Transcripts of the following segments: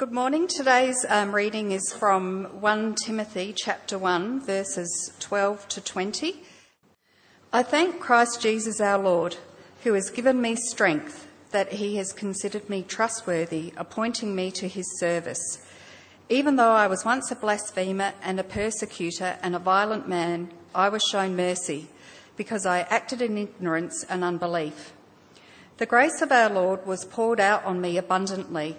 Good morning. Today's um, reading is from 1 Timothy chapter 1, verses 12 to 20. I thank Christ Jesus our Lord, who has given me strength, that he has considered me trustworthy, appointing me to his service. Even though I was once a blasphemer and a persecutor and a violent man, I was shown mercy, because I acted in ignorance and unbelief. The grace of our Lord was poured out on me abundantly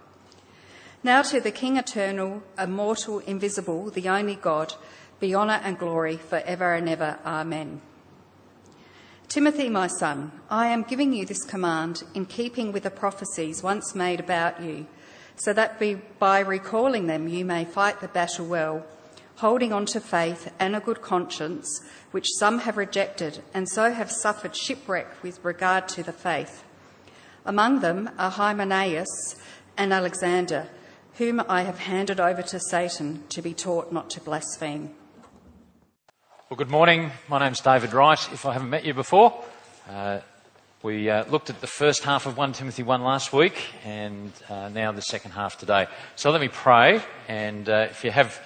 Now to the King eternal, immortal, invisible, the only God, be honour and glory for ever and ever. Amen. Timothy, my son, I am giving you this command in keeping with the prophecies once made about you, so that by recalling them you may fight the battle well, holding on to faith and a good conscience, which some have rejected and so have suffered shipwreck with regard to the faith. Among them are Hymenaeus and Alexander whom I have handed over to Satan to be taught not to blaspheme. Well, good morning. My name's David Wright. If I haven't met you before, uh, we uh, looked at the first half of 1 Timothy 1 last week and uh, now the second half today. So let me pray, and uh, if you have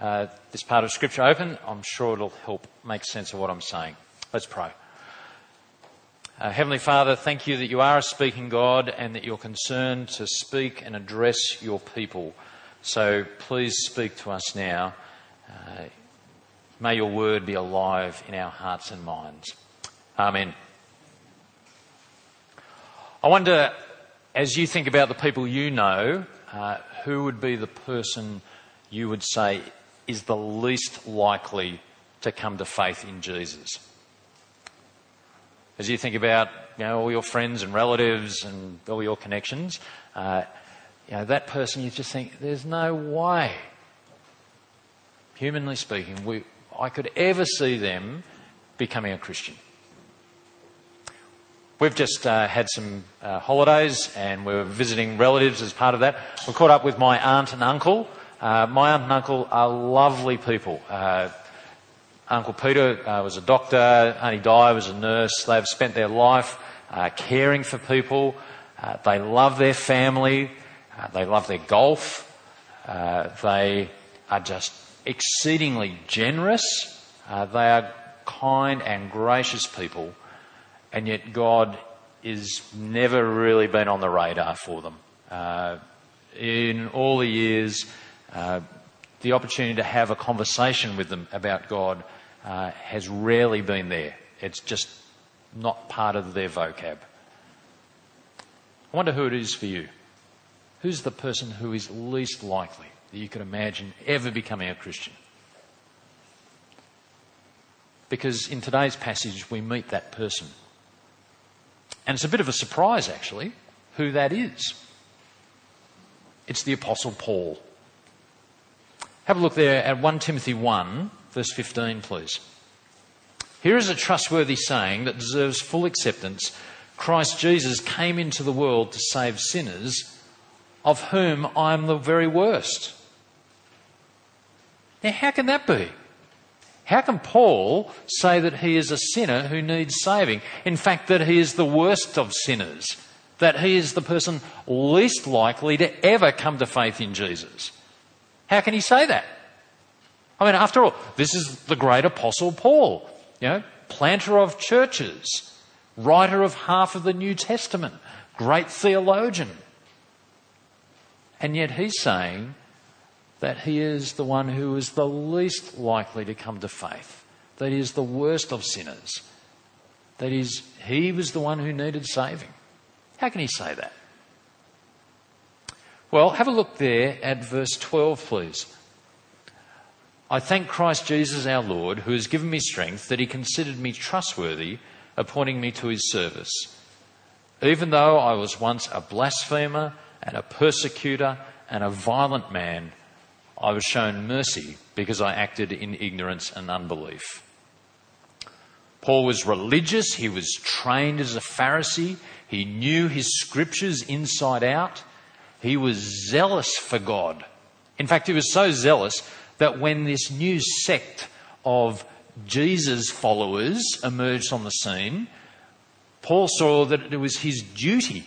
uh, this part of Scripture open, I'm sure it'll help make sense of what I'm saying. Let's pray. Uh, Heavenly Father, thank you that you are a speaking God and that you're concerned to speak and address your people. So please speak to us now. Uh, may your word be alive in our hearts and minds. Amen. I wonder, as you think about the people you know, uh, who would be the person you would say is the least likely to come to faith in Jesus? As you think about you know, all your friends and relatives and all your connections, uh, you know, that person you just think, there's no way, humanly speaking, we, I could ever see them becoming a Christian. We've just uh, had some uh, holidays and we were visiting relatives as part of that. We caught up with my aunt and uncle. Uh, my aunt and uncle are lovely people. Uncle Peter uh, was a doctor, Auntie Di was a nurse. They've spent their life uh, caring for people. Uh, they love their family. Uh, they love their golf. Uh, they are just exceedingly generous. Uh, they are kind and gracious people. And yet God is never really been on the radar for them. in all the years, the opportunity to have a conversation with them about God uh, has rarely been there. It's just not part of their vocab. I wonder who it is for you. Who's the person who is least likely that you could imagine ever becoming a Christian? Because in today's passage, we meet that person. And it's a bit of a surprise, actually, who that is. It's the Apostle Paul. Have a look there at 1 Timothy 1, verse 15, please. Here is a trustworthy saying that deserves full acceptance. Christ Jesus came into the world to save sinners, of whom I am the very worst. Now, how can that be? How can Paul say that he is a sinner who needs saving? In fact, that he is the worst of sinners, that he is the person least likely to ever come to faith in Jesus. How can he say that? I mean, after all, this is the great apostle Paul, you know, planter of churches, writer of half of the New Testament, great theologian. And yet he's saying that he is the one who is the least likely to come to faith, that he is the worst of sinners, that is, he was the one who needed saving. How can he say that? Well, have a look there at verse 12, please. I thank Christ Jesus our Lord, who has given me strength, that he considered me trustworthy, appointing me to his service. Even though I was once a blasphemer and a persecutor and a violent man, I was shown mercy because I acted in ignorance and unbelief. Paul was religious, he was trained as a Pharisee, he knew his scriptures inside out, he was zealous for God. In fact, he was so zealous that when this new sect of Jesus followers emerged on the scene, Paul saw that it was his duty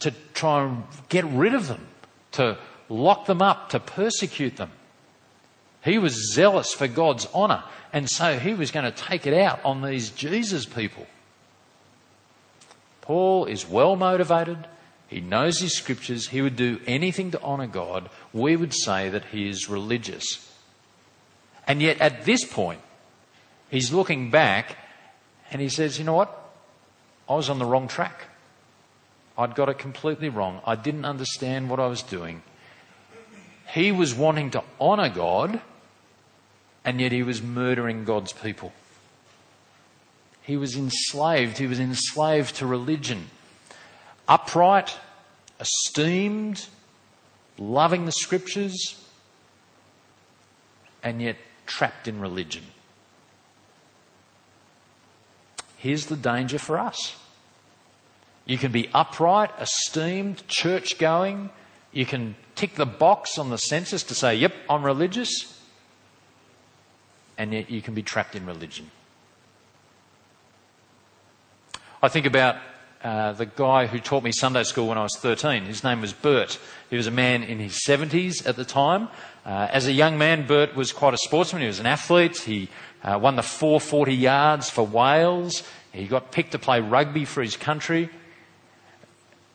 to try and get rid of them, to lock them up, to persecute them. He was zealous for God's honour, and so he was going to take it out on these Jesus people. Paul is well motivated. He knows his scriptures. He would do anything to honour God. We would say that he is religious. And yet, at this point, he's looking back and he says, You know what? I was on the wrong track. I'd got it completely wrong. I didn't understand what I was doing. He was wanting to honour God, and yet he was murdering God's people. He was enslaved. He was enslaved to religion. Upright, esteemed, loving the scriptures, and yet trapped in religion. Here's the danger for us. You can be upright, esteemed, church going. You can tick the box on the census to say, yep, I'm religious. And yet you can be trapped in religion. I think about uh, the guy who taught me Sunday school when I was 13. His name was Bert. He was a man in his 70s at the time. Uh, as a young man, Bert was quite a sportsman. He was an athlete. He uh, won the 440 yards for Wales. He got picked to play rugby for his country.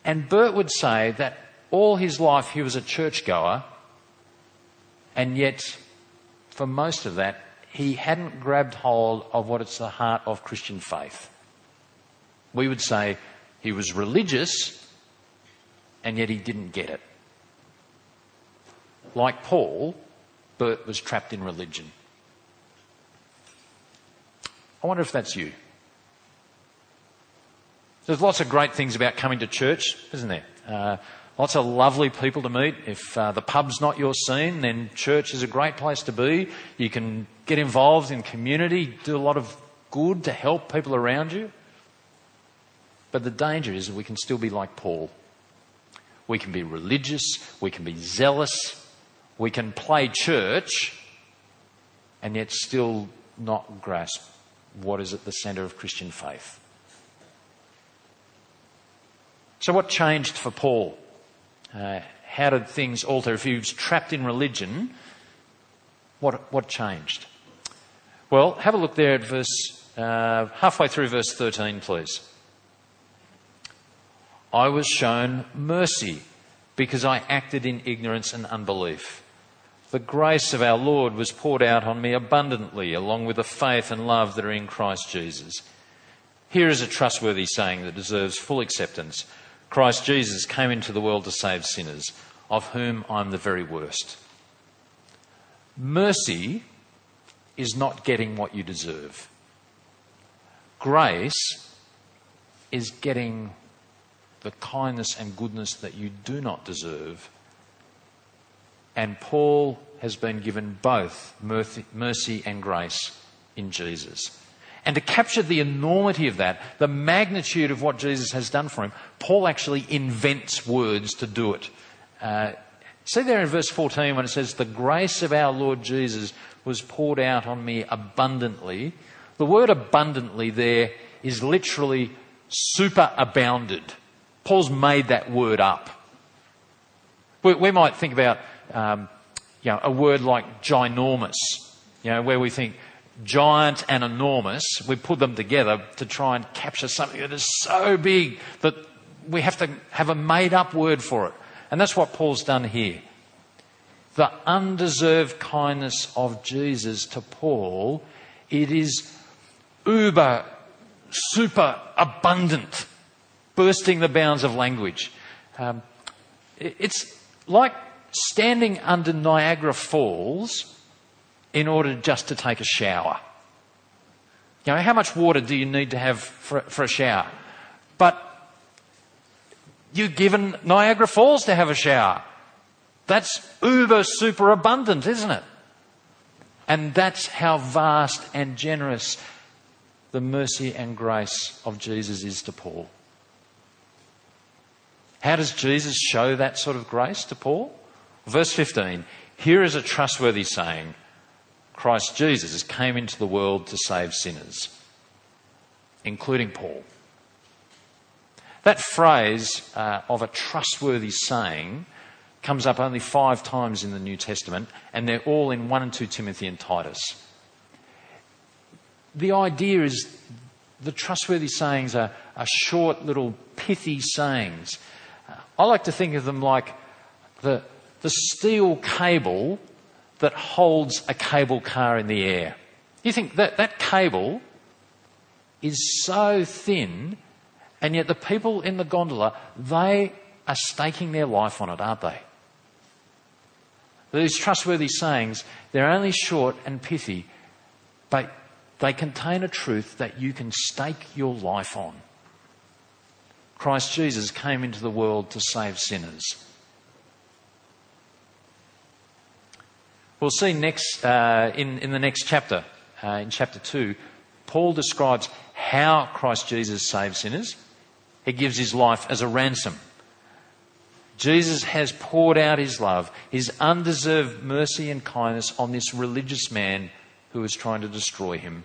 And Bert would say that all his life he was a churchgoer, and yet for most of that, he hadn't grabbed hold of what is the heart of Christian faith. We would say he was religious, and yet he didn't get it. Like Paul, Bert was trapped in religion. I wonder if that's you. There's lots of great things about coming to church, isn't there? Uh, lots of lovely people to meet. If uh, the pub's not your scene, then church is a great place to be. You can get involved in community, do a lot of good to help people around you. But the danger is that we can still be like Paul. We can be religious, we can be zealous, we can play church, and yet still not grasp what is at the centre of Christian faith. So, what changed for Paul? Uh, how did things alter? If he was trapped in religion, what, what changed? Well, have a look there at verse, uh, halfway through verse 13, please. I was shown mercy because I acted in ignorance and unbelief. The grace of our Lord was poured out on me abundantly, along with the faith and love that are in Christ Jesus. Here is a trustworthy saying that deserves full acceptance. Christ Jesus came into the world to save sinners, of whom I'm the very worst. Mercy is not getting what you deserve. Grace is getting the kindness and goodness that you do not deserve. And Paul has been given both mercy and grace in Jesus. And to capture the enormity of that, the magnitude of what Jesus has done for him, Paul actually invents words to do it. Uh, see there in verse 14 when it says, The grace of our Lord Jesus was poured out on me abundantly. The word abundantly there is literally superabounded. Paul's made that word up. We, we might think about um, you know, a word like ginormous, you know, where we think giant and enormous, we put them together to try and capture something that is so big that we have to have a made up word for it. And that's what Paul's done here. The undeserved kindness of Jesus to Paul, it is uber, super abundant, bursting the bounds of language. Um, it's like standing under Niagara Falls in order just to take a shower. You know, how much water do you need to have for, for a shower? But you're given Niagara Falls to have a shower. That's uber super abundant, isn't it? And that's how vast and generous the mercy and grace of Jesus is to Paul. How does Jesus show that sort of grace to Paul? Verse 15 Here is a trustworthy saying Christ Jesus came into the world to save sinners, including Paul. That phrase uh, of a trustworthy saying comes up only five times in the New Testament, and they're all in 1 and 2 Timothy and Titus. The idea is the trustworthy sayings are, are short, little, pithy sayings. I like to think of them like the, the steel cable that holds a cable car in the air. You think that that cable is so thin, and yet the people in the gondola, they are staking their life on it, aren't they? These trustworthy sayings, they're only short and pithy, but they contain a truth that you can stake your life on. Christ Jesus came into the world to save sinners. We'll see next uh, in, in the next chapter, uh, in chapter 2, Paul describes how Christ Jesus saves sinners. He gives his life as a ransom. Jesus has poured out his love, his undeserved mercy and kindness on this religious man who was trying to destroy him.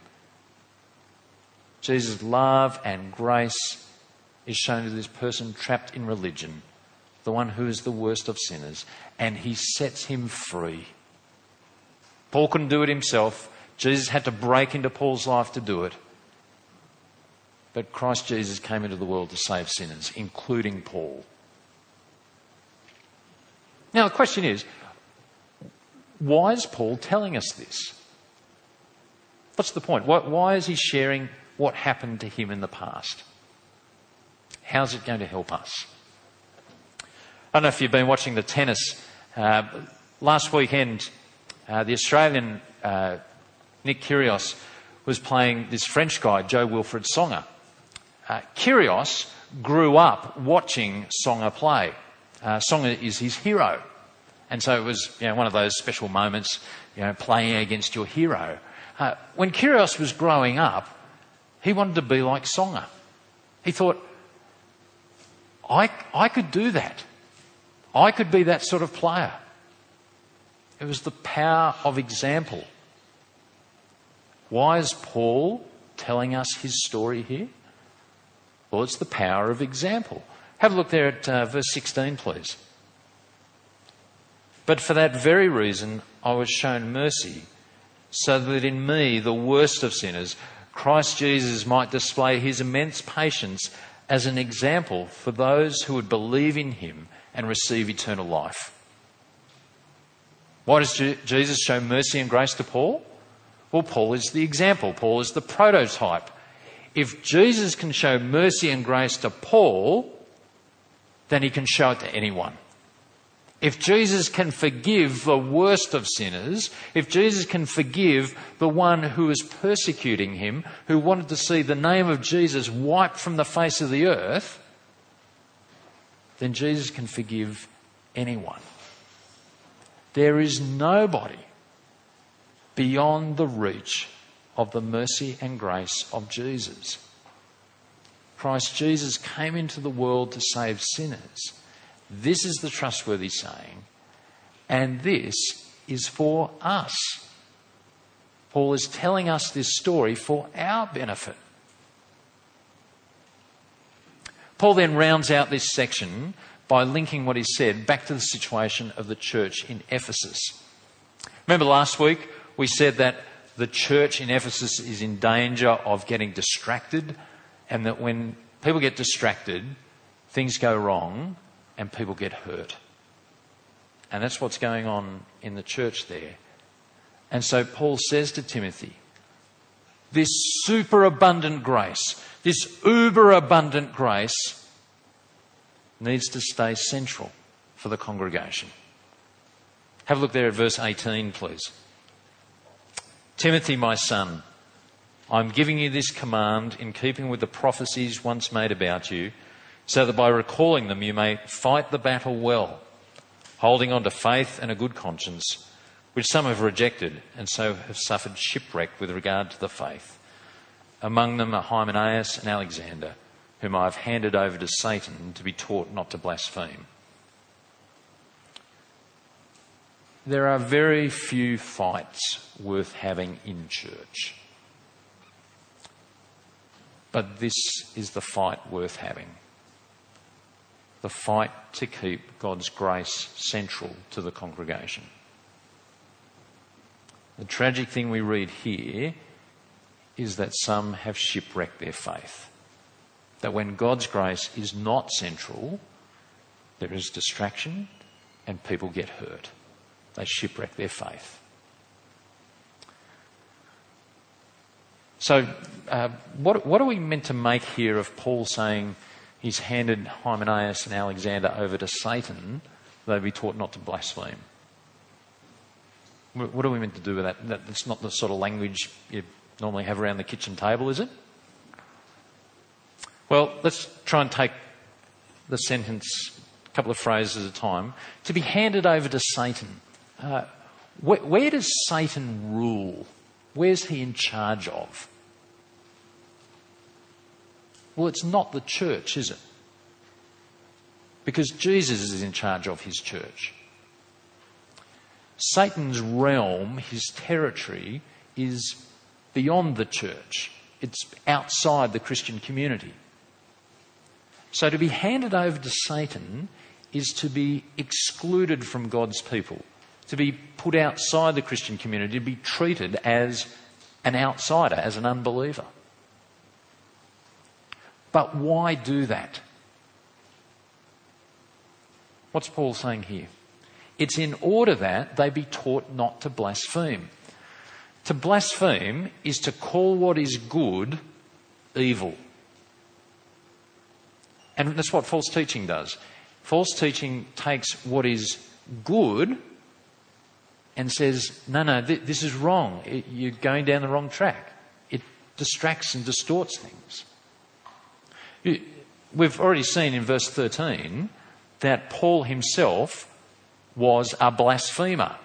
Jesus' love and grace is shown to this person trapped in religion, the one who is the worst of sinners, and he sets him free. Paul couldn't do it himself. Jesus had to break into Paul's life to do it. But Christ Jesus came into the world to save sinners, including Paul. Now, the question is why is Paul telling us this? What's the point? Why is he sharing what happened to him in the past? How's it going to help us? I don't know if you've been watching the tennis. Uh, last weekend, uh, the Australian uh, Nick Kyrgios was playing this French guy, Jo-Wilfried Tsonga. Uh, Kyrgios grew up watching Tsonga play. Uh, Tsonga is his hero. And so it was you know, one of those special moments, you know, playing against your hero. Uh, when Kyrgios was growing up, he wanted to be like Tsonga. He thought, I, I could do that. I could be that sort of player. It was the power of example. Why is Paul telling us his story here? Well, it's the power of example. Have a look there at uh, verse 16, please. But for that very reason, I was shown mercy, so that in me, the worst of sinners, Christ Jesus might display his immense patience as an example for those who would believe in him and receive eternal life. Why does Jesus show mercy and grace to Paul? Well, Paul is the example, Paul is the prototype. If Jesus can show mercy and grace to Paul, then he can show it to anyone. If Jesus can forgive the worst of sinners, if Jesus can forgive the one who is persecuting him, who wanted to see the name of Jesus wiped from the face of the earth, then Jesus can forgive anyone. There is nobody beyond the reach of the mercy and grace of Jesus. Christ Jesus came into the world to save sinners. This is the trustworthy saying, and this is for us. Paul is telling us this story for our benefit. Paul then rounds out this section by linking what he said back to the situation of the church in Ephesus. Remember last week we said that the church in Ephesus is in danger of getting distracted, and that when people get distracted, things go wrong, and people get hurt. And that's what's going on in the church there. And so Paul says to Timothy, this superabundant grace, this uber abundant grace, needs to stay central for the congregation. Have a look there at verse 18, please. Timothy, my son, I'm giving you this command in keeping with the prophecies once made about you so that by recalling them you may fight the battle well, holding on to faith and a good conscience, which some have rejected and so have suffered shipwreck with regard to the faith. Among them are Hymenaeus and Alexander, whom I have handed over to Satan to be taught not to blaspheme. There are very few fights worth having in church. But this is the fight worth having. The fight to keep God's grace central to the congregation. The tragic thing we read here is that some have shipwrecked their faith. That when God's grace is not central, there is distraction and people get hurt. They shipwreck their faith. So, uh, what, what are we meant to make here of Paul saying he's handed Hymenaeus and Alexander over to Satan, they be taught not to blaspheme? What are we meant to do with that? That's not the sort of language you normally have around the kitchen table, is it? Well, let's try and take the sentence a couple of phrases at a time. To be handed over to Satan. Uh, where, where does Satan rule? Where's he in charge of? Well, it's not the church, is it? Because Jesus is in charge of his church. Satan's realm, his territory, is beyond the church. It's outside the Christian community. So to be handed over to Satan is to be excluded from God's people, to be put outside the Christian community, to be treated as an outsider, as an unbeliever. But why do that? What's Paul saying here? It's in order that they be taught not to blaspheme. To blaspheme is to call what is good evil. And that's what false teaching does. False teaching takes what is good and says, no, no, th- this is wrong. It, you're going down the wrong track. It distracts and distorts things. We've already seen in verse 13 that Paul himself was a blasphemer.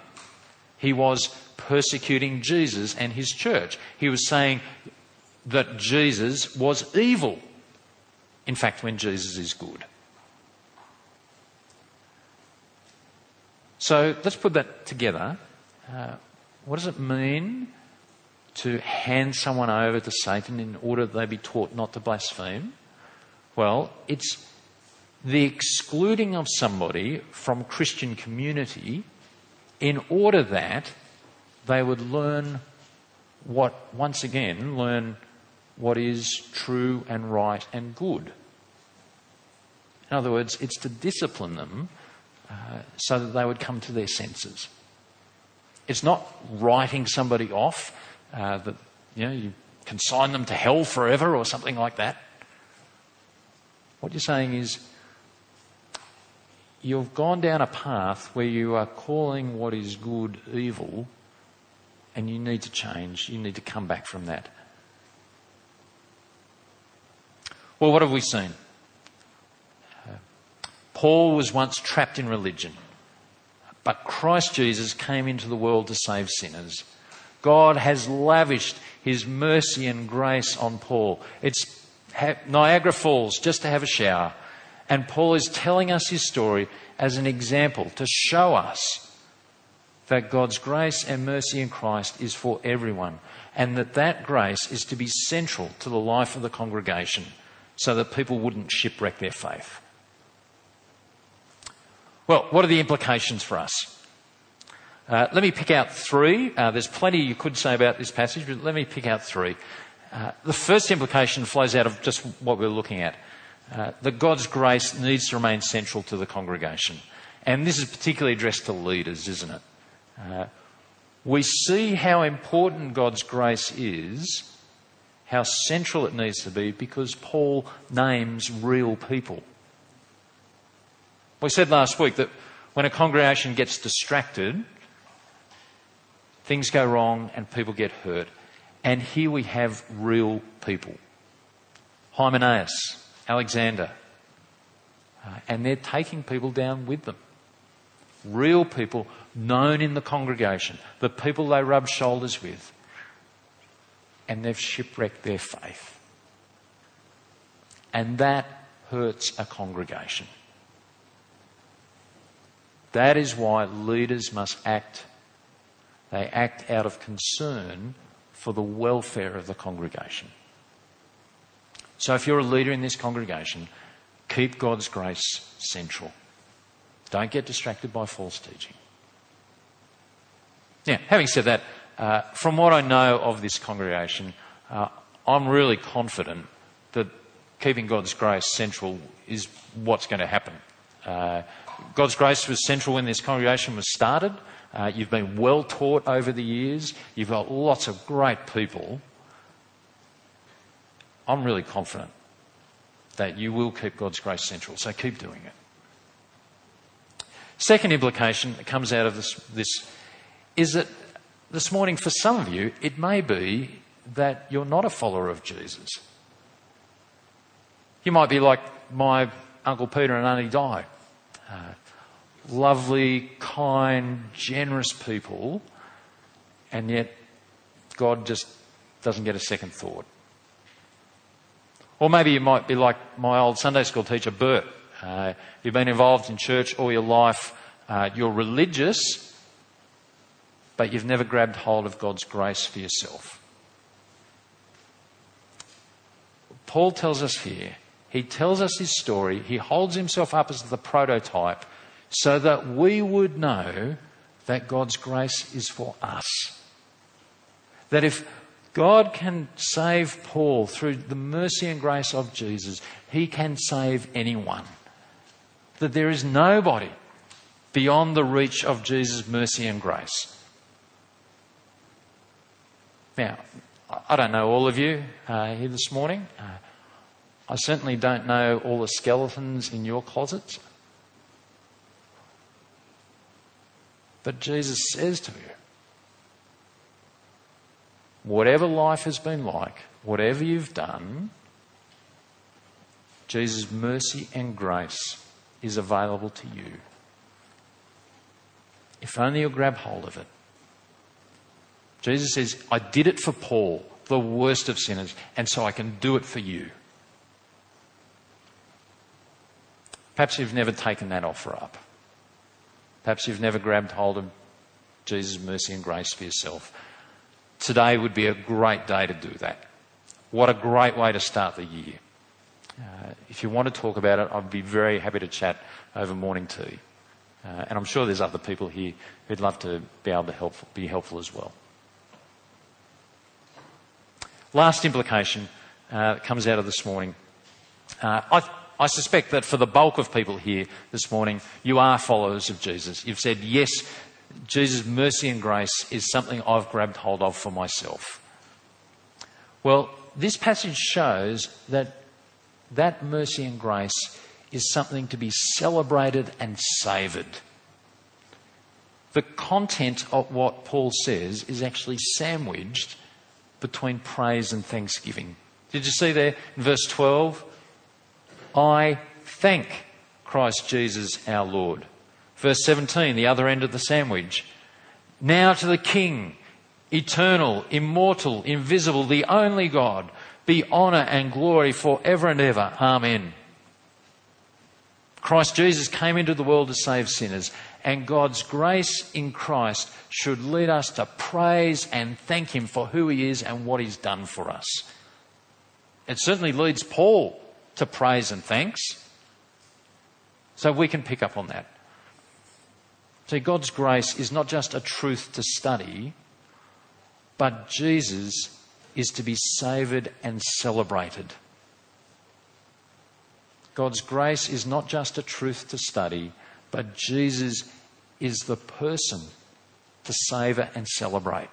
He was persecuting Jesus and his church. He was saying that Jesus was evil. In fact, when Jesus is good. So let's put that together. Uh, what does it mean to hand someone over to Satan in order that they be taught not to blaspheme? Well, it's the excluding of somebody from Christian community in order that they would learn what, once again, learn what is true and right and good. In other words, it's to discipline them uh, so that they would come to their senses. It's not writing somebody off uh, that you know you consign them to hell forever or something like that. What you're saying is, you've gone down a path where you are calling what is good evil, and you need to change. You need to come back from that. Well, what have we seen? Paul was once trapped in religion, but Christ Jesus came into the world to save sinners. God has lavished his mercy and grace on Paul. It's Niagara Falls just to have a shower. And Paul is telling us his story as an example to show us that God's grace and mercy in Christ is for everyone and that that grace is to be central to the life of the congregation so that people wouldn't shipwreck their faith. Well, what are the implications for us? Uh, let me pick out three. Uh, there's plenty you could say about this passage, but let me pick out three. Uh, the first implication flows out of just what we're looking at uh, that God's grace needs to remain central to the congregation. And this is particularly addressed to leaders, isn't it? Uh, we see how important God's grace is, how central it needs to be, because Paul names real people. We said last week that when a congregation gets distracted, things go wrong and people get hurt. And here we have real people Hymenaeus, Alexander. Uh, and they're taking people down with them. real people known in the congregation, the people they rub shoulders with, and they've shipwrecked their faith. And that hurts a congregation. That is why leaders must act. They act out of concern for the welfare of the congregation. So if you're a leader in this congregation, keep God's grace central. Don't get distracted by false teaching. Now, having said that, uh, from what I know of this congregation, uh, I'm really confident that keeping God's grace central is what's going to happen. Uh, God's grace was central when this congregation was started. Uh, you've been well taught over the years. You've got lots of great people. I'm really confident that you will keep God's grace central, so keep doing it. Second implication that comes out of this, this is that this morning, for some of you, it may be that you're not a follower of Jesus. You might be like my Uncle Peter and Auntie Di. Uh, lovely, kind, generous people, and yet God just doesn't get a second thought. Or maybe you might be like my old Sunday school teacher, Bert. Uh, you've been involved in church all your life. Uh, you're religious, but you've never grabbed hold of God's grace for yourself. Paul tells us here, he tells us his story, he holds himself up as the prototype so that we would know that God's grace is for us. That if God can save Paul through the mercy and grace of Jesus, he can save anyone. That there is nobody beyond the reach of Jesus' mercy and grace. Now, I don't know all of you uh, here this morning. Uh, I certainly don't know all the skeletons in your closets. But Jesus says to you, whatever life has been like, whatever you've done, Jesus' mercy and grace is available to you. If only you'll grab hold of it. Jesus says, I did it for Paul, the worst of sinners, and so I can do it for you. Perhaps you've never taken that offer up. Perhaps you've never grabbed hold of Jesus' mercy and grace for yourself. Today would be a great day to do that. What a great way to start the year. Uh, if you want to talk about it, I'd be very happy to chat over morning tea. Uh, and I'm sure there's other people here who'd love to be able to help, be helpful as well. Last implication uh, comes out of this morning. Uh, I, I suspect that for the bulk of people here this morning, you are followers of Jesus. You've said, yes, Jesus' mercy and grace is something I've grabbed hold of for myself. Well, this passage shows that that mercy and grace is something to be celebrated and savoured. The content of what Paul says is actually sandwiched between praise and thanksgiving. Did you see there in verse 12? I thank Christ Jesus our Lord. Verse 17, the other end of the sandwich. Now to the King, eternal, immortal, invisible, the only God, be honour and glory forever and ever. Amen. Christ Jesus came into the world to save sinners, and God's grace in Christ should lead us to praise and thank Him for who He is and what He's done for us. It certainly leads Paul to praise and thanks. So we can pick up on that. See, God's grace is not just a truth to study, but Jesus is to be savoured and celebrated. God's grace is not just a truth to study, but Jesus is the person to savour and celebrate.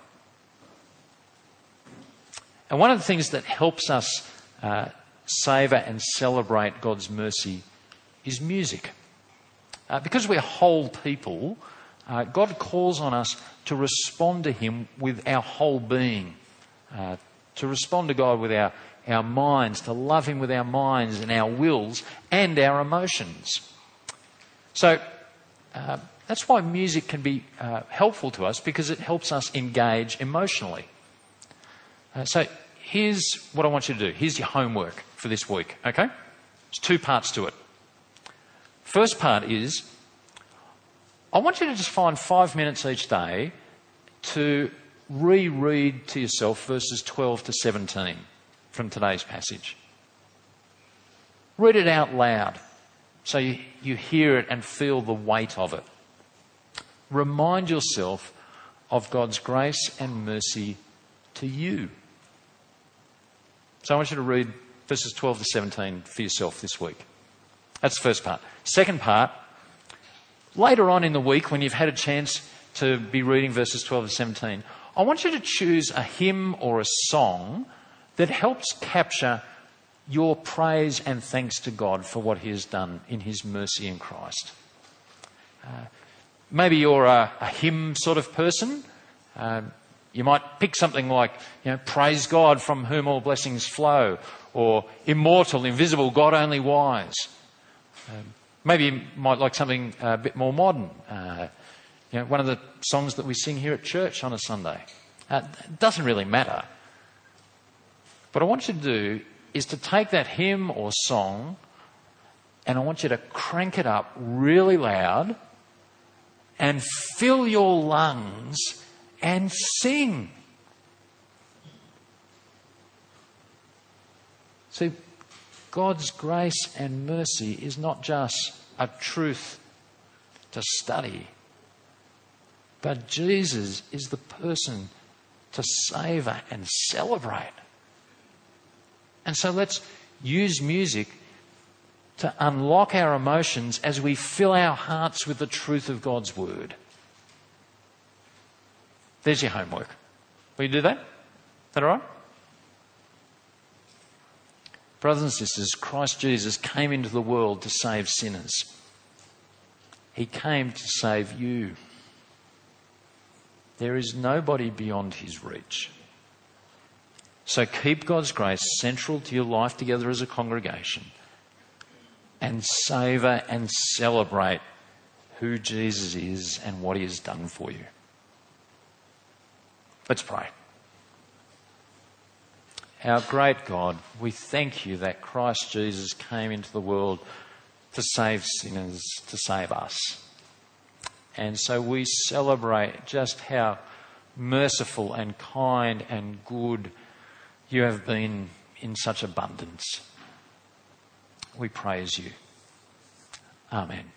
And one of the things that helps us uh, savour and celebrate God's mercy is music. Uh, because we're whole people, uh, God calls on us to respond to Him with our whole being, uh, to respond to God with our our minds, to love Him with our minds and our wills and our emotions. So, uh, that's why music can be uh, helpful to us because it helps us engage emotionally. Uh, so here's what I want you to do. Here's your homework for this week, okay? There's two parts to it. First part is I want you to just find five minutes each day to reread to yourself verses 12 to 17 from today's passage. Read it out loud so you, you hear it and feel the weight of it. Remind yourself of God's grace and mercy to you. So I want you to read verses 12 to 17 for yourself this week. That's the first part. Second part, later on in the week when you've had a chance to be reading verses 12 to 17, I want you to choose a hymn or a song that helps capture your praise and thanks to God for what He has done in His mercy in Christ. Uh, maybe you're a, a, hymn sort of person. Uh, you might pick something like, you know, Praise God from whom all blessings flow, or Immortal, Invisible, God only wise. Um, maybe you might like something a bit more modern. Uh, you know, one of the songs that we sing here at church on a Sunday. Uh, doesn't really matter. What I want you to do is to take that hymn or song and I want you to crank it up really loud and fill your lungs and sing. See, God's grace and mercy is not just a truth to study, but Jesus is the person to savour and celebrate. And so let's use music to unlock our emotions as we fill our hearts with the truth of God's Word. There's your homework. Will you do that? Is that all right? Brothers and sisters, Christ Jesus came into the world to save sinners. He came to save you. There is nobody beyond his reach. So keep God's grace central to your life together as a congregation and savour and celebrate who Jesus is and what he has done for you. Let's pray. Our great God, we thank you that Christ Jesus came into the world to save sinners, to save us. And so we celebrate just how merciful and kind and good you have been in such abundance. We praise you. Amen.